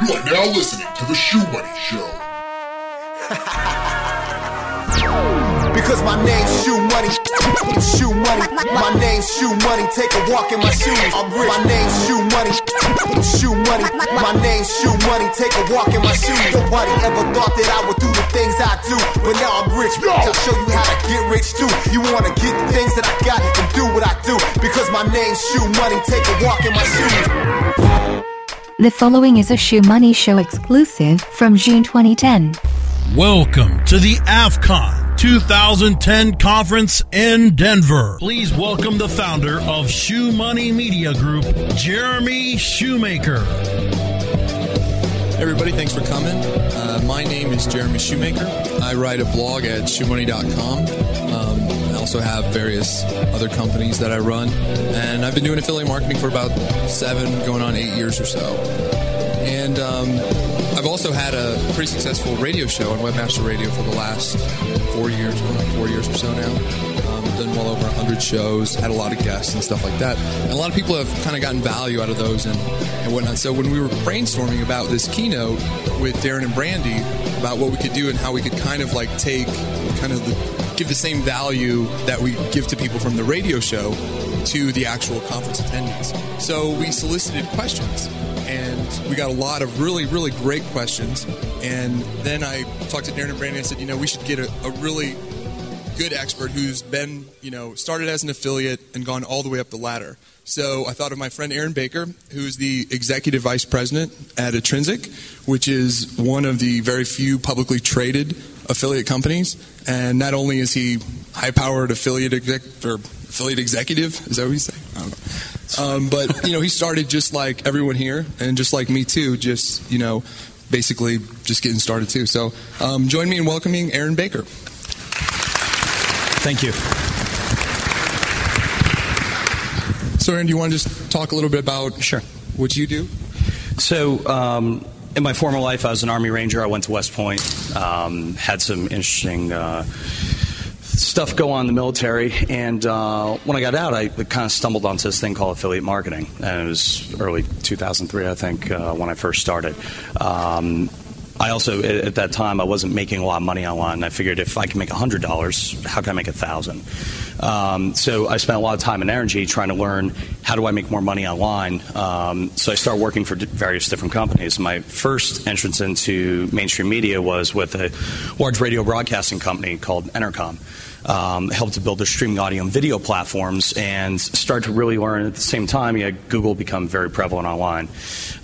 You are now listening to The Shoe Money Show. Because my name's Shoe Money. Shoe Money. My name's Shoe Money. Take a walk in my shoes. I'm rich. My name's Shoe Money. Shoe Money. My name's Shoe Money. Take a walk in my shoes. Nobody ever thought that I would do the things I do. But now I'm rich. I'll show you how to get rich too. You wanna get the things that I got and do what I do. Because my name's Shoe Money. Take a walk in my shoes. The following is a Shoe Money Show exclusive from June 2010. Welcome to the AFCON 2010 conference in Denver. Please welcome the founder of Shoe Money Media Group, Jeremy Shoemaker. Everybody, thanks for coming. Uh, my name is Jeremy Shoemaker. I write a blog at shoemoney.com. Um, I also have various other companies that I run, and I've been doing affiliate marketing for about seven, going on eight years or so. And um, I've also had a pretty successful radio show on Webmaster Radio for the last four years, going on four years or so now. Um, done well over 100 shows, had a lot of guests and stuff like that. And a lot of people have kind of gotten value out of those and, and whatnot. So when we were brainstorming about this keynote with Darren and Brandy about what we could do and how we could kind of like take kind of give the same value that we give to people from the radio show to the actual conference attendees. So we solicited questions and we got a lot of really, really great questions. And then I talked to Darren and Brandy and said, you know, we should get a, a really good expert who's been, you know, started as an affiliate and gone all the way up the ladder. So I thought of my friend Aaron Baker, who's the executive vice president at Intrinsic, which is one of the very few publicly traded affiliate companies. And not only is he high-powered affiliate exec or affiliate executive, is that what you say? Um, but you know, he started just like everyone here, and just like me too, just you know, basically just getting started too. So um, join me in welcoming Aaron Baker. Thank you. So, Aaron, do you want to just talk a little bit about Sure. what you do? So, um, in my former life, I was an Army Ranger. I went to West Point, um, had some interesting uh, stuff go on in the military. And uh, when I got out, I kind of stumbled onto this thing called affiliate marketing. And it was early 2003, I think, uh, when I first started. Um, I also, at at that time, I wasn't making a lot of money online. I figured if I can make $100, how can I make a 1000 um, so I spent a lot of time and energy trying to learn how do I make more money online. Um, so I started working for various different companies. My first entrance into mainstream media was with a large radio broadcasting company called Entercom. Um, helped to build their streaming audio and video platforms and start to really learn at the same time. Yeah, Google become very prevalent online.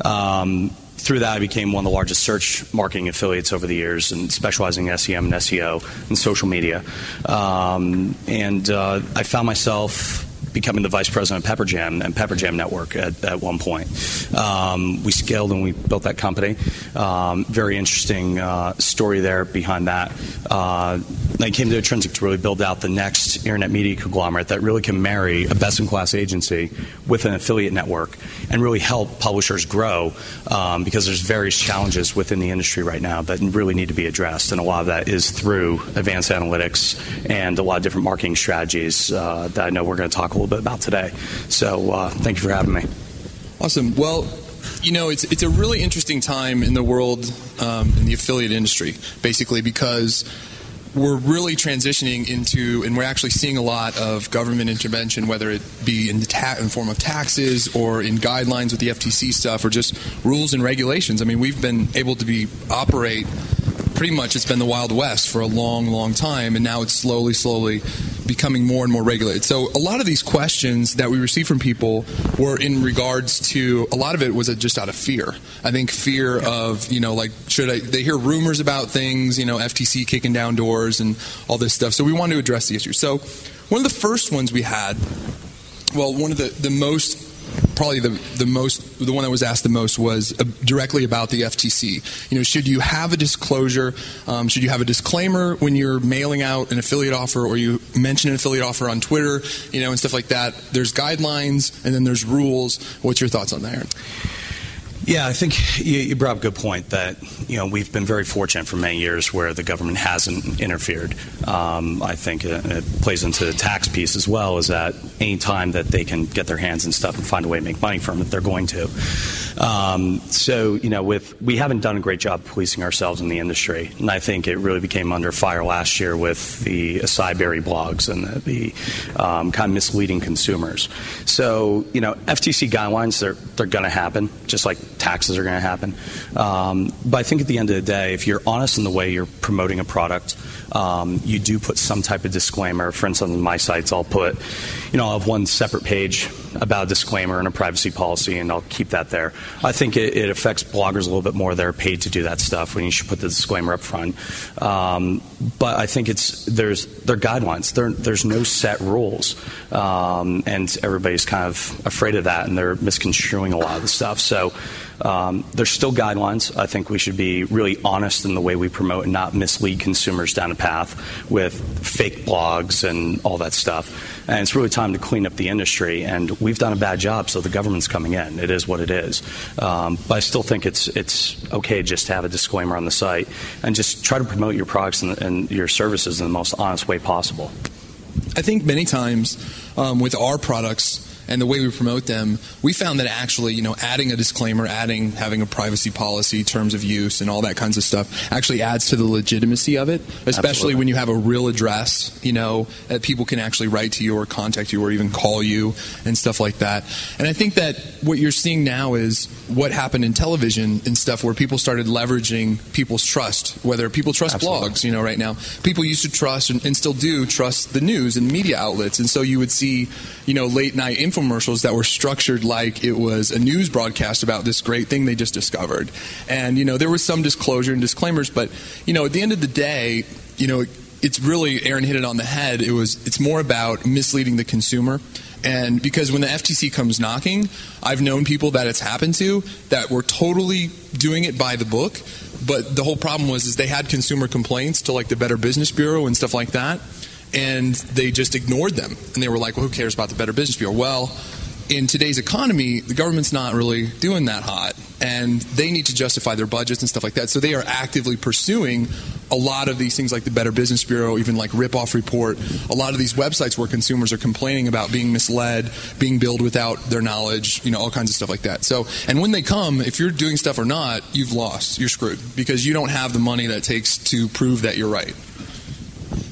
Um, through that, I became one of the largest search marketing affiliates over the years and specializing in SEM and SEO and social media. Um, and uh, I found myself becoming the vice president of Pepperjam and Pepperjam Network at, at one point. Um, we scaled and we built that company. Um, very interesting uh, story there behind that. Uh, I came to Intrinsic to really build out the next internet media conglomerate that really can marry a best in class agency with an affiliate network and really help publishers grow um, because there's various challenges within the industry right now that really need to be addressed. And a lot of that is through advanced analytics and a lot of different marketing strategies uh, that I know we're going to talk a little bit about today. So uh, thank you for having me. Awesome. Well, you know, it's it's a really interesting time in the world um, in the affiliate industry, basically because we're really transitioning into, and we're actually seeing a lot of government intervention, whether it be in the ta- in form of taxes or in guidelines with the FTC stuff, or just rules and regulations. I mean, we've been able to be operate pretty much. It's been the Wild West for a long, long time, and now it's slowly, slowly becoming more and more regulated. So a lot of these questions that we receive from people were in regards to a lot of it was just out of fear. I think fear of you know like should I? They hear rumors about things, you know, FTC kicking down doors and all this stuff. So we wanted to address the issue. So one of the first ones we had, well, one of the the most probably the the most the one that was asked the most was uh, directly about the FTC. You know, should you have a disclosure? Um, should you have a disclaimer when you're mailing out an affiliate offer, or you mention an affiliate offer on Twitter? You know, and stuff like that. There's guidelines, and then there's rules. What's your thoughts on that? Aaron? Yeah, I think you, you brought up a good point that you know we've been very fortunate for many years where the government hasn't interfered. Um, I think it, it plays into the tax piece as well. Is that any time that they can get their hands in stuff and find a way to make money from it, they're going to. Um, so, you know, with we haven't done a great job policing ourselves in the industry, and I think it really became under fire last year with the acai blogs and the, the um, kind of misleading consumers. So, you know, FTC guidelines they're they're going to happen, just like taxes are going to happen. Um, but I think at the end of the day, if you're honest in the way you're promoting a product, um, you do put some type of disclaimer. For instance, on my sites, I'll put, you know, I'll have one separate page about a disclaimer and a privacy policy, and I'll keep that there. I think it, it affects bloggers a little bit more. They're paid to do that stuff when you should put the disclaimer up front. Um, but I think it's there's there guidelines. There, there's no set rules, um, and everybody's kind of afraid of that, and they're misconstruing a lot of the stuff. So. Um, there's still guidelines. I think we should be really honest in the way we promote and not mislead consumers down a path with fake blogs and all that stuff. And it's really time to clean up the industry. And we've done a bad job, so the government's coming in. It is what it is. Um, but I still think it's it's okay just to have a disclaimer on the site and just try to promote your products and, and your services in the most honest way possible. I think many times um, with our products and the way we promote them, we found that actually, you know, adding a disclaimer, adding having a privacy policy, terms of use, and all that kinds of stuff actually adds to the legitimacy of it. Especially Absolutely. when you have a real address, you know, that people can actually write to you or contact you or even call you and stuff like that. And I think that what you're seeing now is what happened in television and stuff where people started leveraging people's trust, whether people trust Absolutely. blogs, you know, right now. People used to trust and, and still do trust the news and media outlets. And so you would see, you know, late night infomercials that were structured like it was a news broadcast about this great thing they just discovered. And, you know, there was some disclosure and disclaimers, but, you know, at the end of the day, you know, it's really Aaron hit it on the head. It was it's more about misleading the consumer. And because when the FTC comes knocking, I've known people that it's happened to that were totally doing it by the book, but the whole problem was is they had consumer complaints to like the Better Business Bureau and stuff like that, and they just ignored them. And they were like, "Well, who cares about the Better Business Bureau?" Well, in today's economy, the government's not really doing that hot, and they need to justify their budgets and stuff like that. So they are actively pursuing a lot of these things, like the Better Business Bureau, even like Rip Off Report. A lot of these websites where consumers are complaining about being misled, being billed without their knowledge, you know, all kinds of stuff like that. So, and when they come, if you're doing stuff or not, you've lost. You're screwed because you don't have the money that it takes to prove that you're right.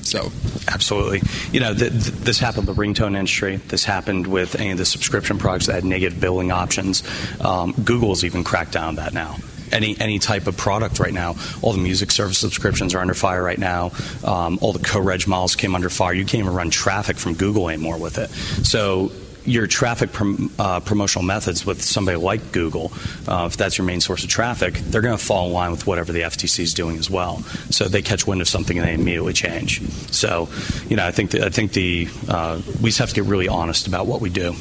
So, Absolutely. You know, th- th- this happened with the ringtone industry. This happened with any of the subscription products that had negative billing options. Um, Google's even cracked down on that now. Any any type of product right now, all the music service subscriptions are under fire right now. Um, all the co-reg models came under fire. You can't even run traffic from Google anymore with it. So your traffic prom, uh, promotional methods with somebody like Google, uh, if that's your main source of traffic, they're going to fall in line with whatever the FTC is doing as well. So they catch wind of something and they immediately change. So, you know, I think the, I think the uh, we just have to get really honest about what we do.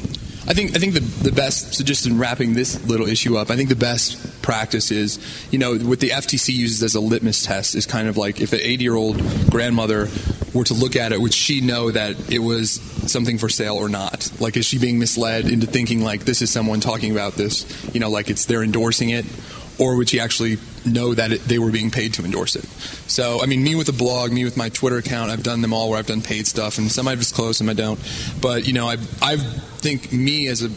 I think I think the the best. So just in wrapping this little issue up, I think the best practice is, you know, what the FTC uses as a litmus test is kind of like if an 80 year old grandmother were to look at it, would she know that it was something for sale or not? Like, is she being misled into thinking like this is someone talking about this? You know, like it's they're endorsing it, or would she actually know that it, they were being paid to endorse it? So, I mean, me with a blog, me with my Twitter account, I've done them all where I've done paid stuff, and some I've disclosed, some I don't. But you know, I I think me as a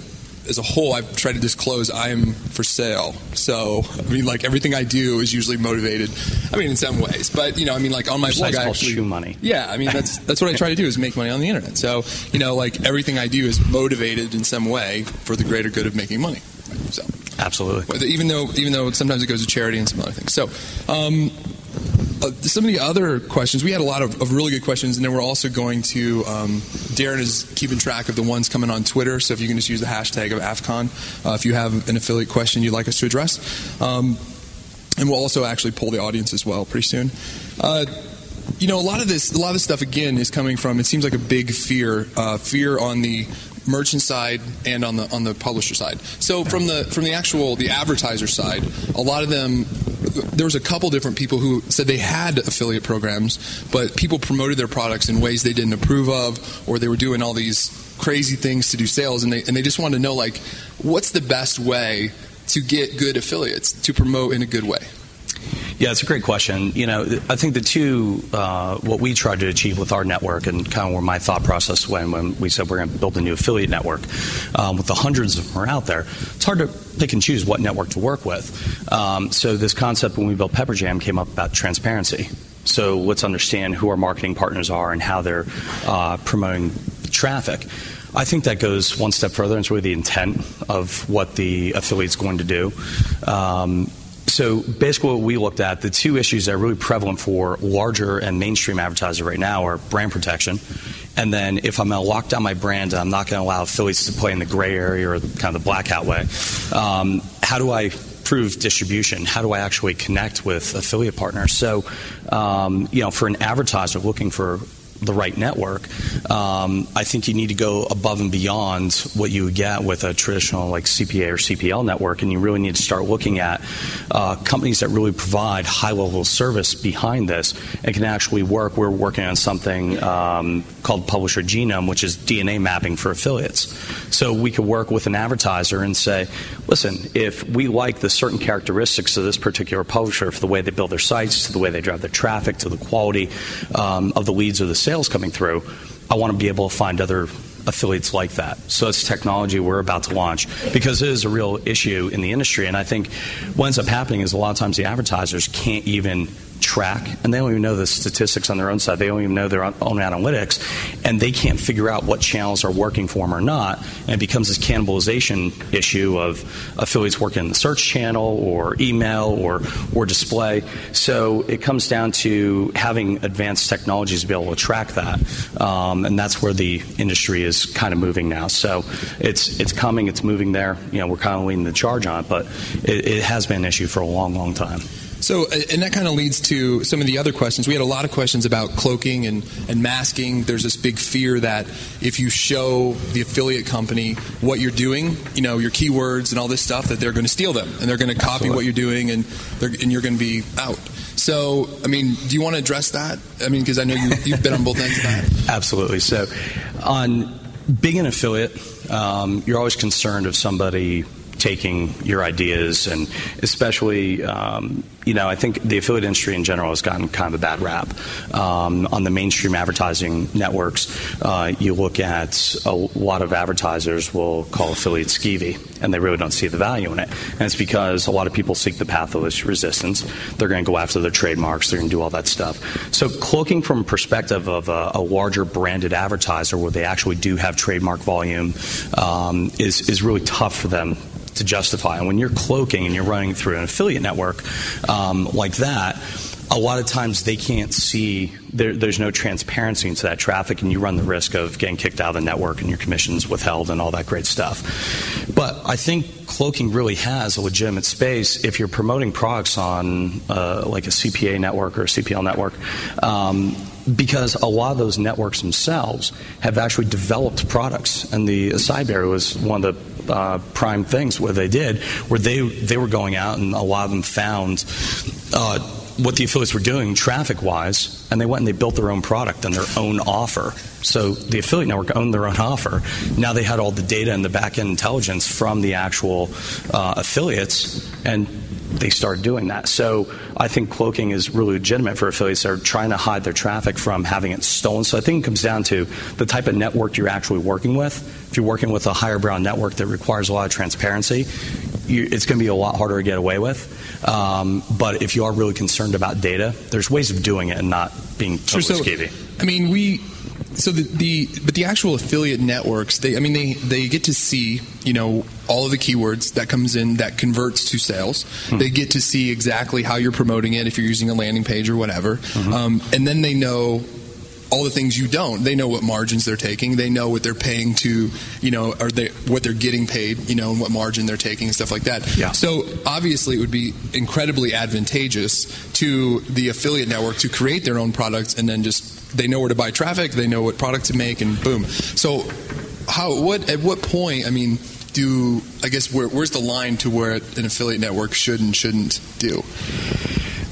as a whole, I've tried to disclose I am for sale. So, I mean, like everything I do is usually motivated. I mean, in some ways, but you know, I mean, like on my blog, I actually Shoe Money. Yeah, I mean, that's that's what I try to do is make money on the internet. So, you know, like everything I do is motivated in some way for the greater good of making money. So, Absolutely. even though even though sometimes it goes to charity and some other things. So, um, uh, some of the other questions we had a lot of, of really good questions, and then we're also going to. Um, Darren is keeping track of the ones coming on Twitter, so if you can just use the hashtag of AFCON uh, if you have an affiliate question you'd like us to address. Um, and we'll also actually poll the audience as well pretty soon. Uh, you know, a lot of this, a lot of this stuff again is coming from. It seems like a big fear, uh, fear on the merchant side and on the on the publisher side. So from the from the actual the advertiser side, a lot of them. There was a couple different people who said they had affiliate programs, but people promoted their products in ways they didn't approve of, or they were doing all these crazy things to do sales, and they and they just wanted to know like, what's the best way to get good affiliates to promote in a good way. Yeah, it's a great question. You know, I think the two, uh, what we tried to achieve with our network and kind of where my thought process went when we said we're going to build a new affiliate network, um, with the hundreds of them are out there, it's hard to pick and choose what network to work with. Um, so this concept when we built Pepperjam came up about transparency. So let's understand who our marketing partners are and how they're uh, promoting traffic. I think that goes one step further. and It's really the intent of what the affiliate's going to do. Um, so basically, what we looked at, the two issues that are really prevalent for larger and mainstream advertisers right now are brand protection. And then if I'm going to lock down my brand and I'm not going to allow affiliates to play in the gray area or kind of the blackout way, um, how do I prove distribution? How do I actually connect with affiliate partners? So, um, you know, for an advertiser looking for the right network, um, I think you need to go above and beyond what you would get with a traditional like CPA or CPL network, and you really need to start looking at uh, companies that really provide high level service behind this and can actually work. We're working on something um, called Publisher Genome, which is DNA mapping for affiliates. So we could work with an advertiser and say, listen, if we like the certain characteristics of this particular publisher, for the way they build their sites, to the way they drive their traffic, to the quality um, of the leads or the sales coming through, I want to be able to find other affiliates like that. So it's technology we're about to launch because it is a real issue in the industry. And I think what ends up happening is a lot of times the advertisers can't even track, and they don't even know the statistics on their own side. They don't even know their own analytics, and they can't figure out what channels are working for them or not. And it becomes this cannibalization issue of affiliates working in the search channel or email or or display. So it comes down to having advanced technologies to be able to track that, um, and that's where the industry is kind of moving now. So it's it's coming, it's moving there. You know, we're kind of leading the charge on it, but it, it has been an issue for a long, long time. So, uh, and that kind of leads to some of the other questions. We had a lot of questions about cloaking and, and masking. There's this big fear that if you show the affiliate company what you're doing, you know, your keywords and all this stuff, that they're going to steal them and they're going to copy Absolutely. what you're doing and, and you're going to be out. So, I mean, do you want to address that? I mean, because I know you, have been on both ends of that. Absolutely. So, on being an affiliate, um, you're always concerned of somebody taking your ideas, and especially, um, you know, I think the affiliate industry in general has gotten kind of a bad rap. Um, on the mainstream advertising networks, uh, you look at a lot of advertisers will call affiliates skeevy, and they really don't see the value in it. And it's because a lot of people seek the path of least resistance. They're going to go after their trademarks. They're going to do all that stuff. So, cloaking from perspective of a, a larger branded advertiser, where they actually do have trademark volume, um, is is really tough for them to justify. And when you're cloaking and you're running through an affiliate network um, like that, a lot of times they can't see there, there's no transparency into that traffic and you run the risk of getting kicked out of the network and your commissions withheld and all that great stuff but i think cloaking really has a legitimate space if you're promoting products on uh, like a cpa network or a cpl network um, because a lot of those networks themselves have actually developed products and the Cyber was one of the uh, prime things where they did, where they they were going out and a lot of them found. Uh, what the affiliates were doing traffic wise, and they went and they built their own product and their own offer. So the affiliate network owned their own offer. Now they had all the data and the back end intelligence from the actual uh, affiliates, and they start doing that. So I think cloaking is really legitimate for affiliates that are trying to hide their traffic from having it stolen. So I think it comes down to the type of network you're actually working with. If you're working with a higher brow network that requires a lot of transparency, you, it's going to be a lot harder to get away with. Um, but if you are really concerned about data, there's ways of doing it and not being totally sure, so, skeevy. I mean, we so the, the but the actual affiliate networks they i mean they they get to see you know all of the keywords that comes in that converts to sales hmm. they get to see exactly how you're promoting it if you're using a landing page or whatever mm-hmm. um, and then they know all the things you don't. They know what margins they're taking. They know what they're paying to, you know, or they what they're getting paid, you know, and what margin they're taking and stuff like that. Yeah. So obviously, it would be incredibly advantageous to the affiliate network to create their own products and then just they know where to buy traffic, they know what product to make, and boom. So, how what at what point? I mean, do I guess where, where's the line to where an affiliate network should and shouldn't do?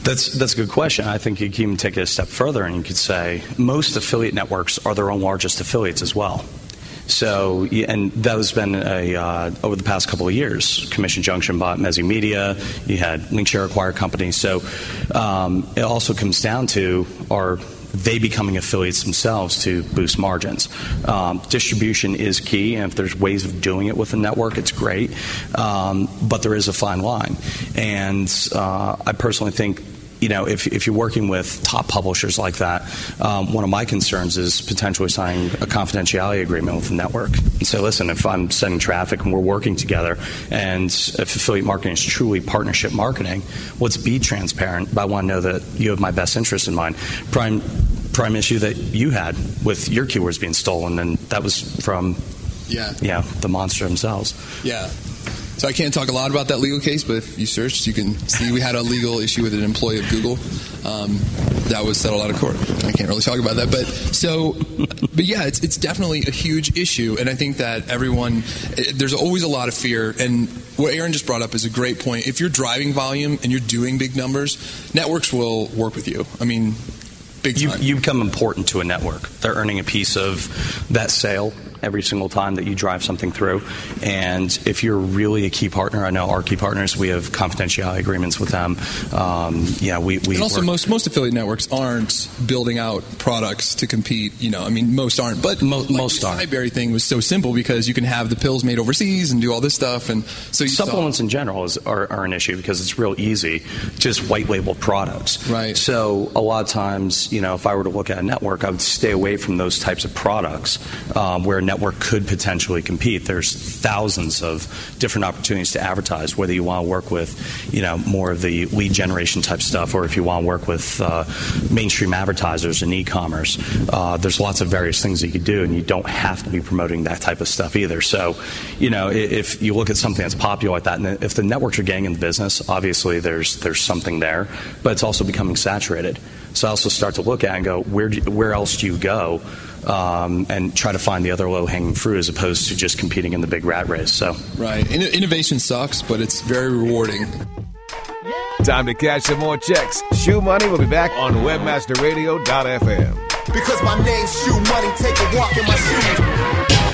That's that's a good question. I think you can even take it a step further, and you could say most affiliate networks are their own largest affiliates as well. So, and that has been a, uh, over the past couple of years. Commission Junction bought Mezi Media. You had Linkshare acquire companies. So um, it also comes down to are they becoming affiliates themselves to boost margins. Um, distribution is key, and if there's ways of doing it with a network, it's great. Um, but there is a fine line. And uh, I personally think you know, if, if you're working with top publishers like that, um, one of my concerns is potentially signing a confidentiality agreement with the network. And say, listen, if I'm sending traffic and we're working together, and if affiliate marketing is truly partnership marketing, let's be transparent. But I want to know that you have my best interest in mind. Prime prime issue that you had with your keywords being stolen, and that was from yeah, yeah, the monster themselves. Yeah. So I can't talk a lot about that legal case, but if you search, you can see we had a legal issue with an employee of Google um, that was settled out of court. I can't really talk about that, but so, but yeah, it's it's definitely a huge issue, and I think that everyone eh, there's always a lot of fear, and what Aaron just brought up is a great point. If you're driving volume and you're doing big numbers, networks will work with you. I mean, big You, you become important to a network. They're earning a piece of that sale every single time that you drive something through. And if you're really a key partner, I know our key partners, we have confidentiality agreements with them. Um, yeah, we, we And also, work- most most affiliate networks aren't building out products to compete. You know, I mean, most aren't. But Mo- like most the aren't. Thing was so simple because you can have the pills made overseas and do all this stuff, and so you saw- supplements in general is, are, are an issue because it's real easy, just white label products. Right. So a lot of times, you know, if I were to look at a network, I would stay away from those types of products um, where a network could potentially compete. There's thousands of different opportunities to advertise, whether you want to work with, you know, more of the lead generation type stuff, or if you want to work with uh, mainstream advertisers and e-commerce. Uh, there's lots of various things you could do, and you don't have to be promoting that type of stuff either. So, you know, if you look at something that's popular like that, and if the networks are getting in the business, obviously there's there's something there, but it's also becoming saturated. So I also start to look at and go, where do, where else do you go, Um, and try to find the other low hanging fruit as opposed to just competing in the big rat race. So right. In- innovation sucks, but it's very rewarding. Time to cash some more checks. Shoe Money will be back on webmasterradio.fm. Because my name's Shoe Money, take a walk in my shoes.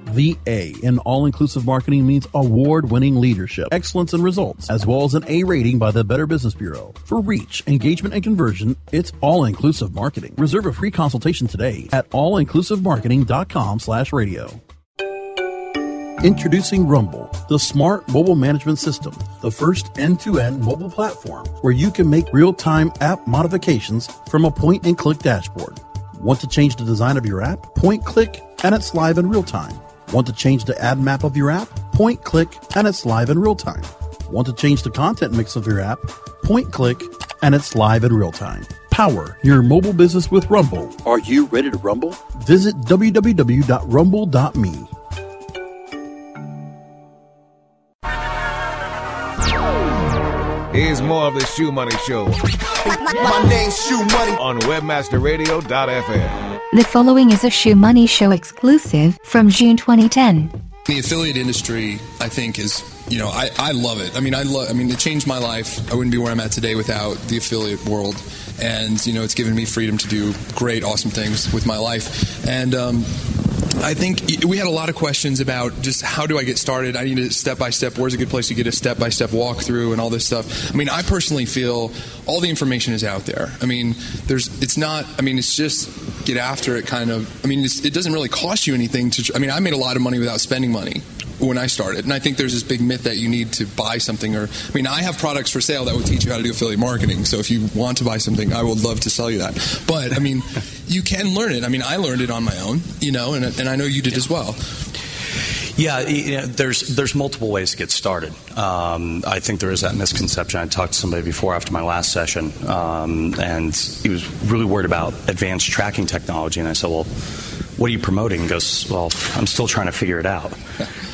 The A in all inclusive marketing means award winning leadership, excellence, and results, as well as an A rating by the Better Business Bureau. For reach, engagement, and conversion, it's all inclusive marketing. Reserve a free consultation today at allinclusivemarketing.com slash radio. Introducing Rumble, the smart mobile management system, the first end to end mobile platform where you can make real time app modifications from a point and click dashboard. Want to change the design of your app? Point click and it's live in real time. Want to change the ad map of your app? Point click and it's live in real time. Want to change the content mix of your app? Point click and it's live in real time. Power your mobile business with Rumble. Are you ready to rumble? Visit www.rumble.me. Here's more of the Shoe Money Show My name's Shoe Money. on WebmasterRadio.fm. The following is a Shoe Money Show exclusive from June 2010. The affiliate industry, I think, is you know I, I love it. I mean, I love. I mean, it changed my life. I wouldn't be where I'm at today without the affiliate world, and you know, it's given me freedom to do great, awesome things with my life. And um, I think we had a lot of questions about just how do I get started. I need a step by step. Where's a good place to get a step by step walkthrough and all this stuff. I mean, I personally feel all the information is out there. I mean, there's. It's not. I mean, it's just get after it. Kind of. I mean, it doesn't really cost you anything to. I mean, I made a lot of money without spending money when I started. And I think there's this big myth that you need to buy something or I mean I have products for sale that will teach you how to do affiliate marketing. So if you want to buy something, I would love to sell you that. But I mean, you can learn it. I mean, I learned it on my own, you know, and, and I know you did as well. Yeah, you know, there's there's multiple ways to get started. Um, I think there is that misconception. I talked to somebody before after my last session, um, and he was really worried about advanced tracking technology. And I said, "Well, what are you promoting?" He goes, "Well, I'm still trying to figure it out."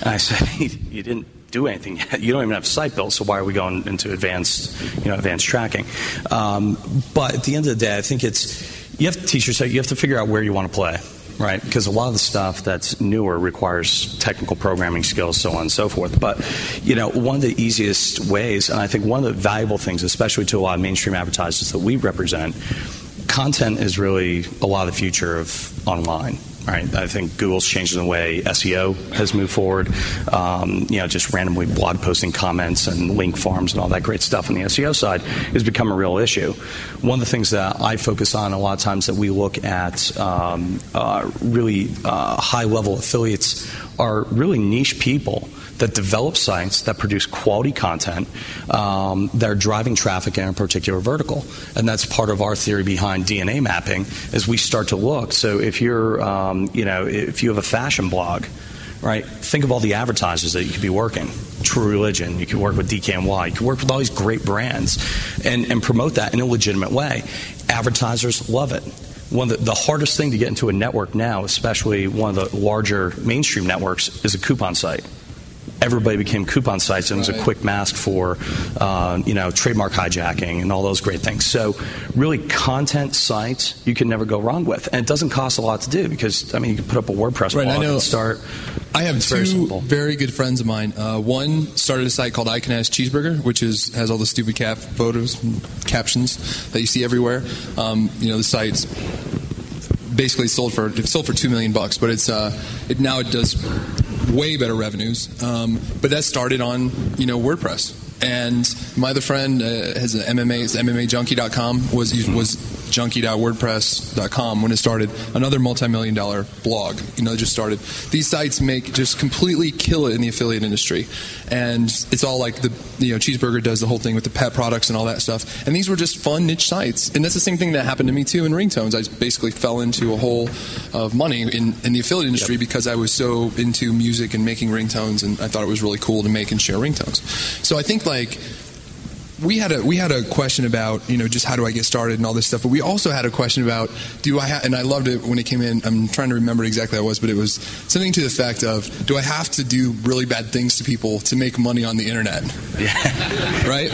And I said, "You didn't." Do anything yet? You don't even have a site built, so why are we going into advanced, you know, advanced tracking? Um, but at the end of the day, I think it's you have to teach yourself. You have to figure out where you want to play right? Because a lot of the stuff that's newer requires technical programming skills, so on and so forth. But, you know, one of the easiest ways, and I think one of the valuable things, especially to a lot of mainstream advertisers that we represent, content is really a lot of the future of online. Right, I think Google's changing the way SEO has moved forward. Um, you know, just randomly blog posting comments and link farms and all that great stuff on the SEO side has become a real issue. One of the things that I focus on a lot of times that we look at um, uh, really uh, high level affiliates are really niche people that develop sites that produce quality content um, that are driving traffic in a particular vertical. And that's part of our theory behind DNA mapping as we start to look. So if you're, um, you know, if you have a fashion blog, right, think of all the advertisers that you could be working. True Religion, you could work with DKNY, you could work with all these great brands and, and promote that in a legitimate way. Advertisers love it one of the, the, hardest thing to get into a network now, especially one of the larger mainstream networks, is a coupon site. Everybody became coupon sites, and it was a quick mask for, uh, you know, trademark hijacking and all those great things. So, really, content sites you can never go wrong with, and it doesn't cost a lot to do because I mean, you can put up a WordPress Right, I blog know. and start. I have two very very, good friends of mine. Uh, one started a site called I Can Has Cheezburger, which is has all the stupid cat photos, and captions that you see everywhere. Um, you know, the site's basically sold for sold for two million bucks, but it's uh, it now it does way better revenues. Um, but that started on you know WordPress. And my other friend uh, has an MMA, it's MMAJunkie.com, was was junkie.wordpress.com when it started. Another multi-million dollar blog, you know, just started. These sites make just completely kill it in the affiliate industry, and it's all like the you know Cheezburger does the whole thing with the pet products and all that stuff. And these were just fun niche sites, and that's the same thing that happened to me too in ringtones. I basically fell into a hole of money in, in the affiliate industry because I was so into music and making ringtones, and I thought it was really cool to make and share ringtones. So I think like we had a we had a question about you know just how do I get started and all this stuff, but we also had a question about do I ha- and I loved it when it came in. I'm trying to remember exactly what it was, but it was something to the effect of do I have to do really bad things to people to make money on the internet? Yeah, right.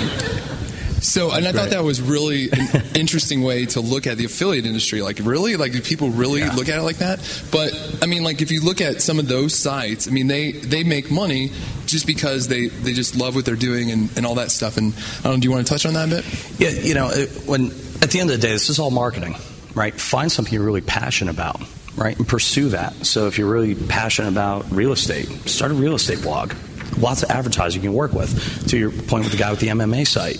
So, and I thought that was really an interesting way to look at the affiliate industry. Like, really, like, do people really look at it like that? But I mean, like, if you look at some of those sites, I mean, they they make money just because they they just love what they're doing and, and all that stuff. And I don't know, do you want to touch on that a bit? Yeah, you know, when at the end of the day, this is all marketing, right? Find something you're really passionate about, right, and pursue that. So if you're really passionate about real estate, start a real estate blog. Lots of advertising you can work with. To your point with the guy with the MMA site,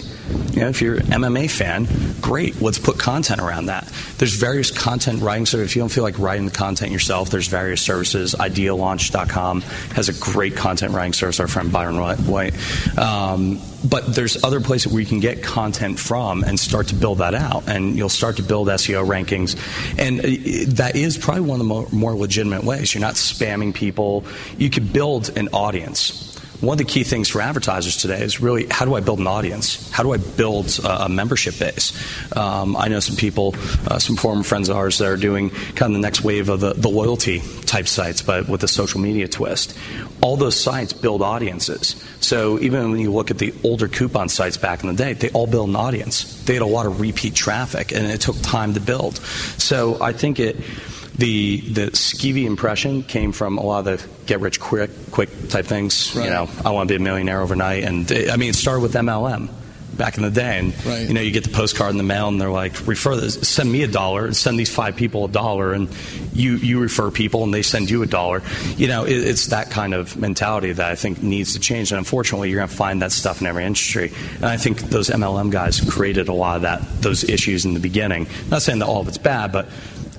you know, if you're an MMA fan, great. Let's put content around that. There's various content writing. So if you don't feel like writing the content yourself, there's various services. IdeaLaunch.com has a great content writing service. Our friend Byron White. Um, but there's other places where you can get content from and start to build that out, and you'll start to build SEO rankings, and uh, that is probably one of the more, more legitimate ways. You're not spamming people. You could build an audience one of the key things for advertisers today is really how do I build an audience? How do I build a, membership base? Um, I know some people, uh, some former friends of ours that are doing kind of the next wave of the, the loyalty type sites, but with a social media twist. All those sites build audiences. So even when you look at the older coupon sites back in the day, they all build an audience. They had a lot of repeat traffic, and it took time to build. So I think it the the skeevy impression came from a lot of the get rich quick quick type things. Right. You know, I want to be a millionaire overnight, and it, I mean, it started with MLM back in the day, and Right. you know, you get the postcard in the mail, and they're like, refer this, send me a dollar, and send these five people a dollar, and you you refer people, and they send you a dollar. You know, it, it's that kind of mentality that I think needs to change, and unfortunately, you're going to find that stuff in every industry. And I think those MLM guys created a lot of that those issues in the beginning. Not saying that all of it's bad, but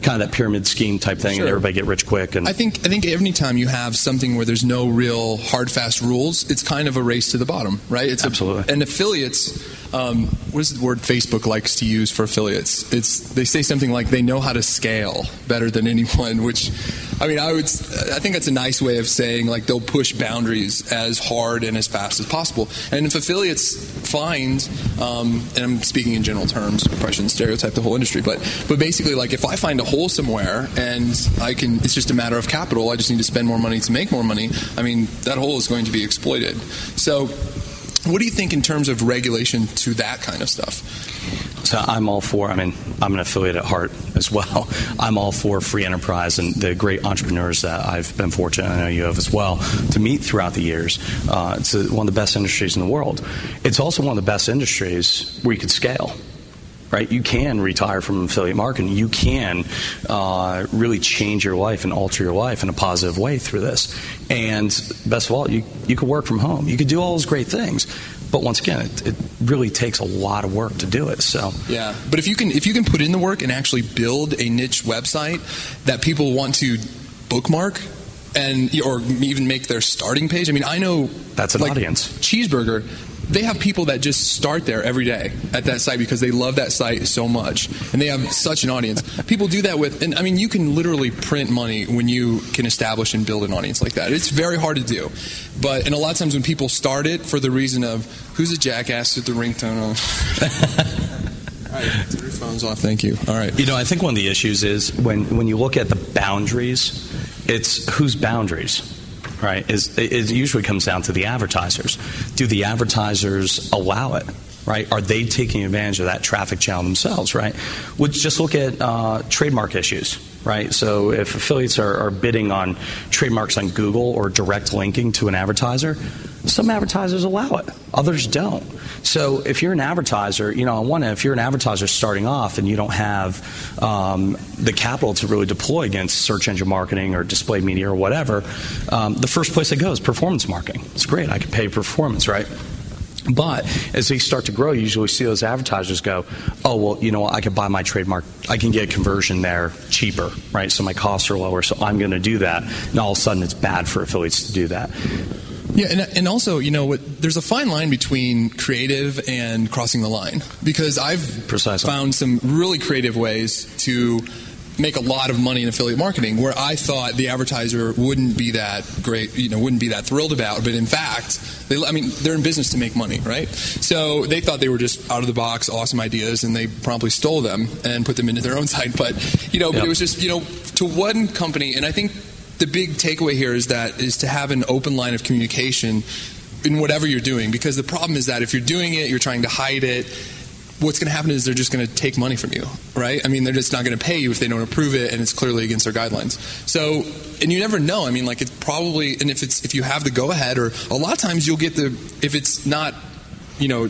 kind of that pyramid scheme type thing, Sure. and everybody get rich quick. And I think I think every time you have something where there's no real hard fast rules, it's kind of a race to the bottom, right? It's Absolutely. A, and affiliates, um, what is the word Facebook likes to use for affiliates? It's they say something like they know how to scale better than anyone. Which, I mean, I would I think that's a nice way of saying like they'll push boundaries as hard and as fast as possible. And if affiliates find, um, and I'm speaking in general terms, I stereotype the whole industry, but but basically like if I find a hole somewhere and I can, it's just a matter of capital. I just need to spend more money to make more money. I mean, that hole is going to be exploited. So. What do you think in terms of regulation to that kind of stuff? So I'm all for. I mean, I'm an affiliate at heart as well. I'm all for free enterprise and the great entrepreneurs that I've been fortunate. I know you have as well to meet throughout the years. Uh, it's one of the best industries in the world. It's also one of the best industries where you could scale. Right, you can retire from affiliate marketing. You can uh, really change your life and alter your life in a positive way through this. And best of all, you you could work from home. You could do all those great things. But once again, it, it really takes a lot of work to do it. So Yeah, but if you can if you can put in the work and actually build a niche website that people want to bookmark and or even make their starting page. I mean, I know That's an like, audience. Cheezburger. They have people that just start there every day at that site because they love that site so much, and they have such an audience. People do that with, and I mean, you can literally print money when you can establish and build an audience like that. It's very hard to do, but and a lot of times when people start it for the reason of who's a jackass with the ringtone on. All right, turn your phones off. Thank you. All right. You know, I think one of the issues is when, when you look at the boundaries, it's whose boundaries, right? Is it, usually comes down to the advertisers. Do the advertisers allow it? Right? Are they taking advantage of that traffic channel themselves? Right? Would just look at uh, trademark issues. Right? So if affiliates are, are bidding on trademarks on Google or direct linking to an advertiser, some advertisers allow it, others don't. So if you're an advertiser, you know, on one end, if you're an advertiser starting off and you don't have um, the capital to really deploy against search engine marketing or display media or whatever, um, the first place they go is performance marketing. It's great. I can pay performance, right? But as they start to grow, you usually see those advertisers go, oh, well, you know what, I can buy my trademark, I can get a conversion there cheaper, right? So my costs are lower, so I'm going to do that. And all of a sudden, it's bad for affiliates to do that. Yeah, and, and also, you know, what, there's a fine line between creative and crossing the line because I've Precisely. found some really creative ways to make a lot of money in affiliate marketing where I thought the advertiser wouldn't be that great, you know, wouldn't be that thrilled about, but in fact, they, I mean, they're in business to make money, right? So they thought they were just out of the box, awesome ideas, and they promptly stole them and put them into their own site. But you know, but it was just you know to one company, and I think the big takeaway here is that is to have an open line of communication in whatever you're doing because the problem is that if you're doing it you're trying to hide it what's going to happen is they're just going to take money from you right i mean they're just not going to pay you if they don't approve it and it's clearly against their guidelines so and you never know i mean like it's probably and if it's if you have the go ahead or a lot of times you'll get the if it's not you know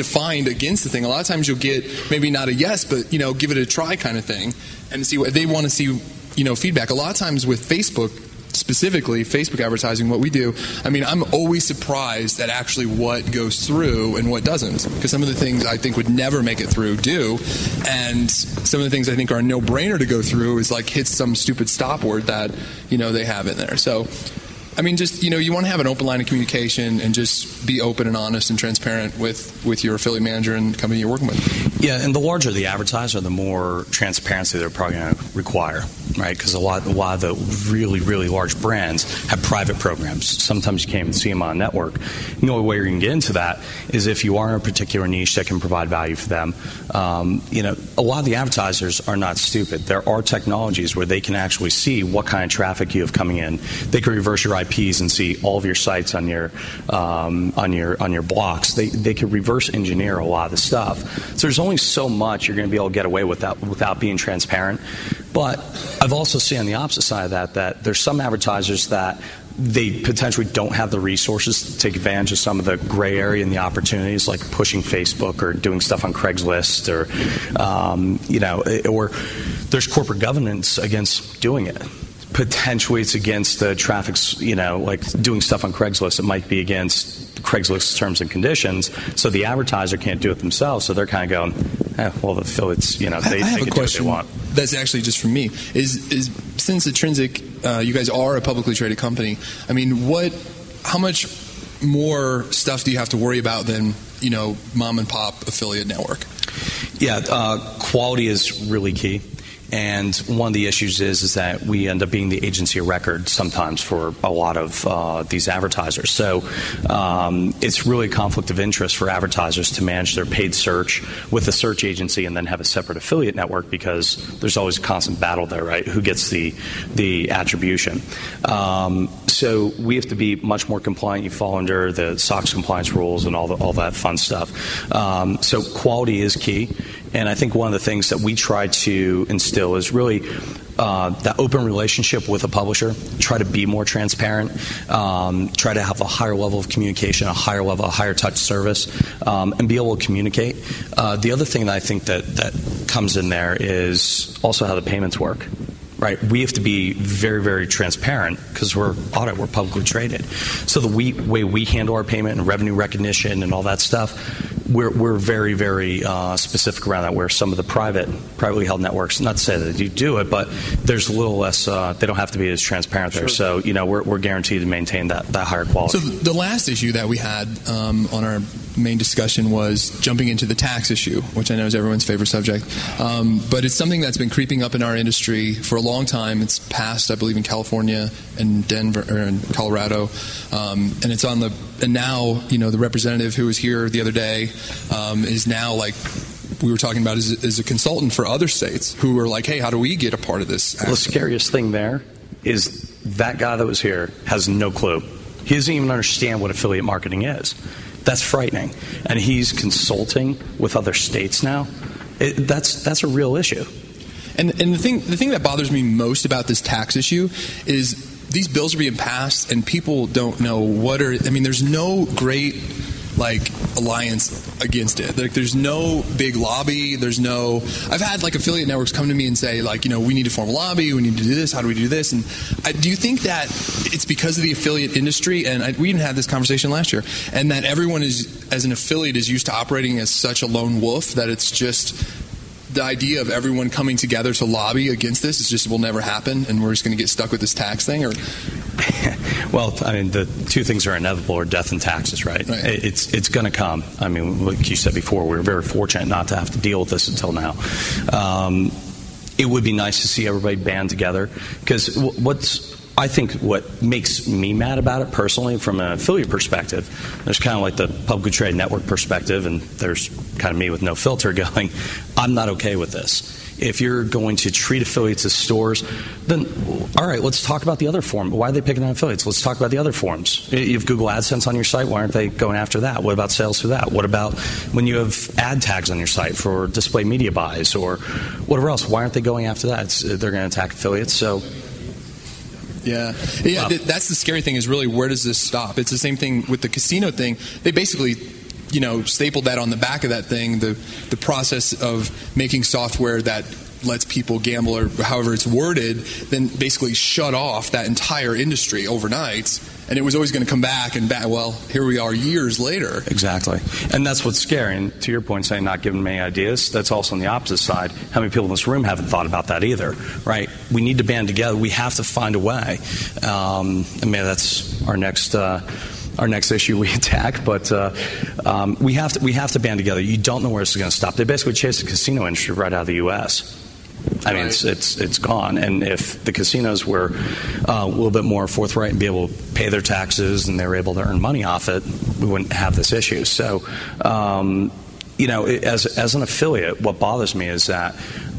defined against the thing. A lot of times you'll get maybe not a yes, but you know, give it a try kind of thing, and see what they want to see. You know, feedback. A lot of times with Facebook, specifically Facebook advertising, what we do. I mean, I'm always surprised at actually what goes through and what doesn't, because some of the things I think would never make it through do, and some of the things I think are a no-brainer to go through is like hit some stupid stop word that you know they have in there. So. I mean, just you know, you want to have an open line of communication and just be open and honest and transparent with with your affiliate manager and company you're working with. Yeah, and the larger the advertiser, the more transparency they're probably going to require. right? Because a lot, a lot of the really, really large brands have private programs. Sometimes you can't even see them on a network. The only way you can get into that is if you are in a particular niche that can provide value for them. Um, you know, a lot of the advertisers are not stupid. There are technologies where they can actually see what kind of traffic you have coming in. They can reverse your IPs and see all of your sites on your um, on your on your blocks. They they could reverse engineer a lot of the stuff. So there's only so much you're going to be able to get away with that without being transparent. But I've also seen on the opposite side of that that there's some advertisers that they potentially don't have the resources to take advantage of some of the gray area and the opportunities, like pushing Facebook or doing stuff on Craigslist, or um, you know, or there's corporate governance against doing it. Potentially, it's against the traffic's, you know, like doing stuff on Craigslist. It might be against Craigslist terms and conditions. So the advertiser can't do it themselves. So they're kind of going, eh, well, the affiliates, you know, they, I, have they a question. do what they want. That's actually just for me. Is is since Intrinsic, uh, you guys are a publicly traded company. I mean, what? How much more stuff do you have to worry about than you know mom and pop affiliate network? Yeah, uh, quality is really key. And one of the issues is is that we end up being the agency of record sometimes for a lot of uh, these advertisers. So um, it's really a conflict of interest for advertisers to manage their paid search with a search agency and then have a separate affiliate network because there's always a constant battle there, right? Who gets the the attribution? Um, so we have to be much more compliant. You fall under the SOX compliance rules and all the, all that fun stuff. Um, so quality is key. And I think one of the things that we try to instill is really uh, that open relationship with a publisher. Try to be more transparent. Um, try to have a higher level of communication, a higher level, a higher touch service, um, and be able to communicate. Uh, the other thing that I think that that comes in there is also how the payments work right? We have to be very, very transparent because we're audit, we're publicly traded. So the we, way we handle our payment and revenue recognition and all that stuff, we're, we're very, very uh, specific around that. Where some of the private, privately held networks, not to say that you do it, but there's a little less. Uh, they don't have to be as transparent there. So you know, we're, we're guaranteed to maintain that that higher quality. So the last issue that we had um, on our main discussion was jumping into the tax issue, which I know is everyone's favorite subject. Um, but it's something that's been creeping up in our industry for a long time. It's passed, I believe, in California and Denver or in Colorado, um, and it's on the. And now, you know, the representative who was here the other day um, is now like we were talking about is, is a consultant for other states who are like, hey, how do we get a part of this? Well, the scariest thing there is that guy that was here has no clue. He doesn't even understand what affiliate marketing is. That's frightening. And he's consulting with other states now. It, that's that's a real issue. And and the thing the thing that bothers me most about this tax issue is these bills are being passed and people don't know what are. I mean, there's no great like alliance against it. Like, there's no big lobby. There's no. I've had like affiliate networks come to me and say like, you know, we need to form a lobby. We need to do this. How do we do this? And I, do you think that it's because of the affiliate industry? And I, we even had this conversation last year, and that everyone is as an affiliate is used to operating as such a lone wolf that it's just the idea of everyone coming together to lobby against this is just it will never happen, and we're just going to get stuck with this tax thing, or well, I mean, the two things are inevitable: are death and taxes, right? Right. It's it's going to come. I mean, like you said before, we're very fortunate not to have to deal with this until now. Um, it would be nice to see everybody band together because what's I think what makes me mad about it personally, from an affiliate perspective, there's kind of like the publicly traded network perspective, and there's kind of me with no filter going. I'm not okay with this. If you're going to treat affiliates as stores, then all right, let's talk about the other form. Why are they picking on affiliates? Let's talk about the other forms. You have Google AdSense on your site. Why aren't they going after that? What about sales through that? What about when you have ad tags on your site for display media buys or whatever else? Why aren't they going after that? It's, they're going to attack affiliates. So Yeah, yeah. th- that's the scary thing. Is really where does this stop? It's the same thing with the casino thing. They basically, you know, stapled that on the back of that thing. The the process of making software that lets people gamble or however it's worded, then basically shut off that entire industry overnight. And it was always going to come back and back. Well, here we are years later. Exactly. And that's what's scary. And to your point, saying not giving many ideas, that's also on the opposite side. How many people in this room haven't thought about that either, right? We need to band together. We have to find a way. Um, and maybe that's our next. Uh, our next issue we attack, but uh, um, we have to we have to band together. You don't know where this is going to stop. They basically chased the casino industry right out of the U.S. I mean, it's, it's it's gone. And if the casinos were uh, a little bit more forthright and be able to pay their taxes and they were able to earn money off it, we wouldn't have this issue. So, um, you know, as as an affiliate, what bothers me is that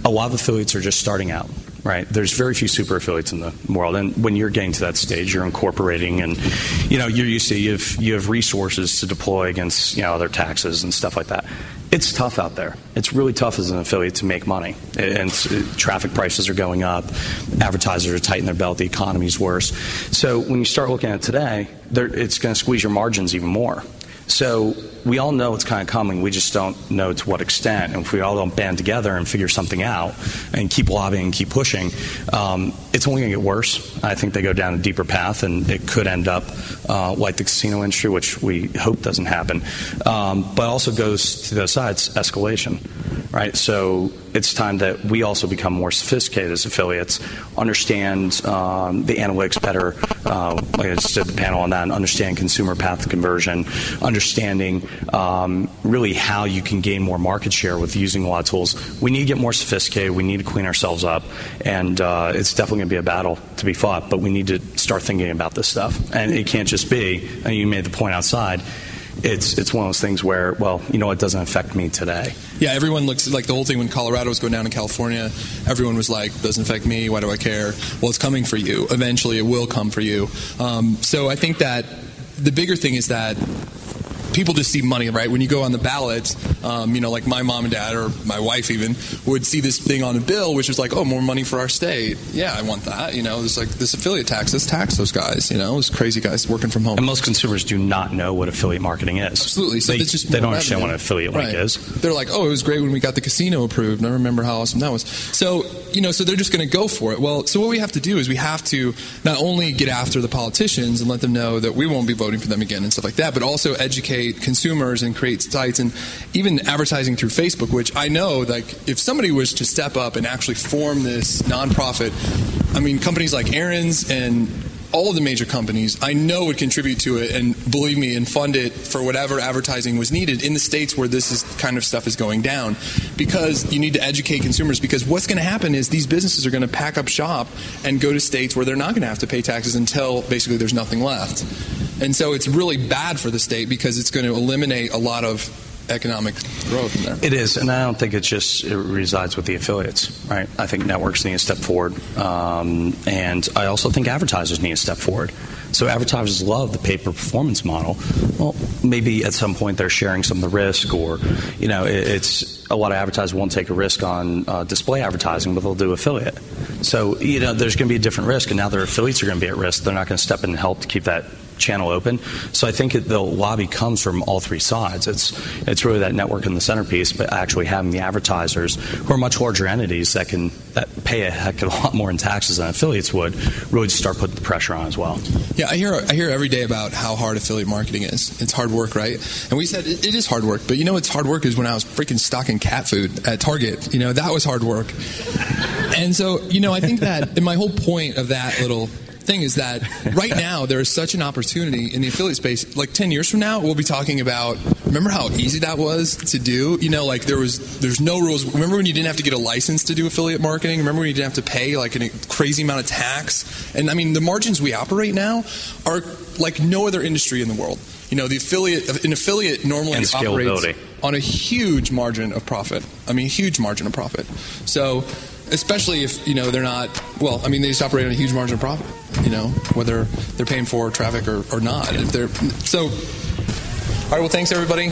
a lot of affiliates are just starting out. Right, there's very few super affiliates in the world, and when you're getting to that stage, you're incorporating, and you know you're used to you have you have resources to deploy against you know other taxes and stuff like that. It's tough out there. It's really tough as an affiliate to make money, and uh, traffic prices are going up, advertisers are tightening their belt, the economy's worse. So when you start looking at it today, it's going to squeeze your margins even more. So we all know it's kind of coming. We just don't know to what extent. And if we all don't band together and figure something out and keep lobbying and keep pushing, um, it's only going to get worse. I think they go down a deeper path, and it could end up uh, like the casino industry, which we hope doesn't happen. Um, but also goes to the sides escalation, right? So it's time that we also become more sophisticated as affiliates, understand um, the analytics better. Uh, like I just did the panel on that, and understand consumer path to conversion, understanding um, really how you can gain more market share with using a lot of tools. We need to get more sophisticated. We need to clean ourselves up, and uh, it's definitely going to be a battle to be fought. But we need to start thinking about this stuff, and it can't just be. And you made the point outside. It's it's one of those things where, well, you know, it doesn't affect me today. Yeah, everyone looks like the whole thing when Colorado was going down in California. Everyone was like, "Doesn't affect me. Why do I care?" Well, it's coming for you. Eventually, it will come for you. Um, so I think that the bigger thing is that people just see money, right? When you go on the ballot, um, you know, like my mom and dad or my wife even would see this thing on a bill, which is like, oh, more money for our state. Yeah, I want that. You know, it's like this affiliate tax. Let's tax those guys. You know, those crazy guys working from home. And most consumers do not know what affiliate marketing is. Absolutely. So they, it's just they don't more understand what an affiliate link is. They're like, oh, it was great when we got the casino approved. And I remember how awesome that was. So, you know, so they're just going to go for it. Well, so what we have to do is we have to not only get after the politicians and let them know that we won't be voting for them again and stuff like that, but also educate consumers and create sites and even advertising through Facebook, which I know, like, if somebody was to step up and actually form this nonprofit, I mean, companies like Aaron's and all of the major companies I know would contribute to it and believe me and fund it for whatever advertising was needed in the states where this is kind of stuff is going down because you need to educate consumers because what's going to happen is these businesses are going to pack up shop and go to states where they're not going to have to pay taxes until basically there's nothing left. And so it's really bad for the state because it's going to eliminate a lot of economic growth in there. It is, and I don't think it's just it resides with the affiliates, right? I think networks need to step forward, um, and I also think advertisers need to step forward. So advertisers love the pay-per performance model. Well, maybe at some point they're sharing some of the risk, or you know, it, it's a lot of advertisers won't take a risk on uh, display advertising, but they'll do affiliate. So you know, there's going to be a different risk, and now their affiliates are going to be at risk. They're not going to step in and help to keep that channel open. So I think the lobby comes from all three sides. It's it's really that network in the centerpiece, but actually having the advertisers who are much larger entities that can that pay a heck of a lot more in taxes than affiliates would really start putting the pressure on as well. Yeah, I hear I hear every day about how hard affiliate marketing is. It's hard work, right? And we said it, is hard work, but you know what's hard work is when I was freaking stocking cat food at Target. You know that was hard work. And so you know I think that and my whole point of that little thing is that right now there is such an opportunity in the affiliate space. Like ten years from now, we'll be talking about. Remember how easy that was to do? You know, like there was there's no rules. Remember when you didn't have to get a license to do affiliate marketing? Remember when you didn't have to pay like a crazy amount of tax? And I mean, the margins we operate now are like no other industry in the world. You know, the affiliate an affiliate normally And operates on a huge margin of profit. I mean, huge margin of profit. So, especially if you know they're not well. I mean, they just operate on a huge margin of profit. You know, whether they're paying for traffic or, or not. If they're so. All right. Well, thanks everybody.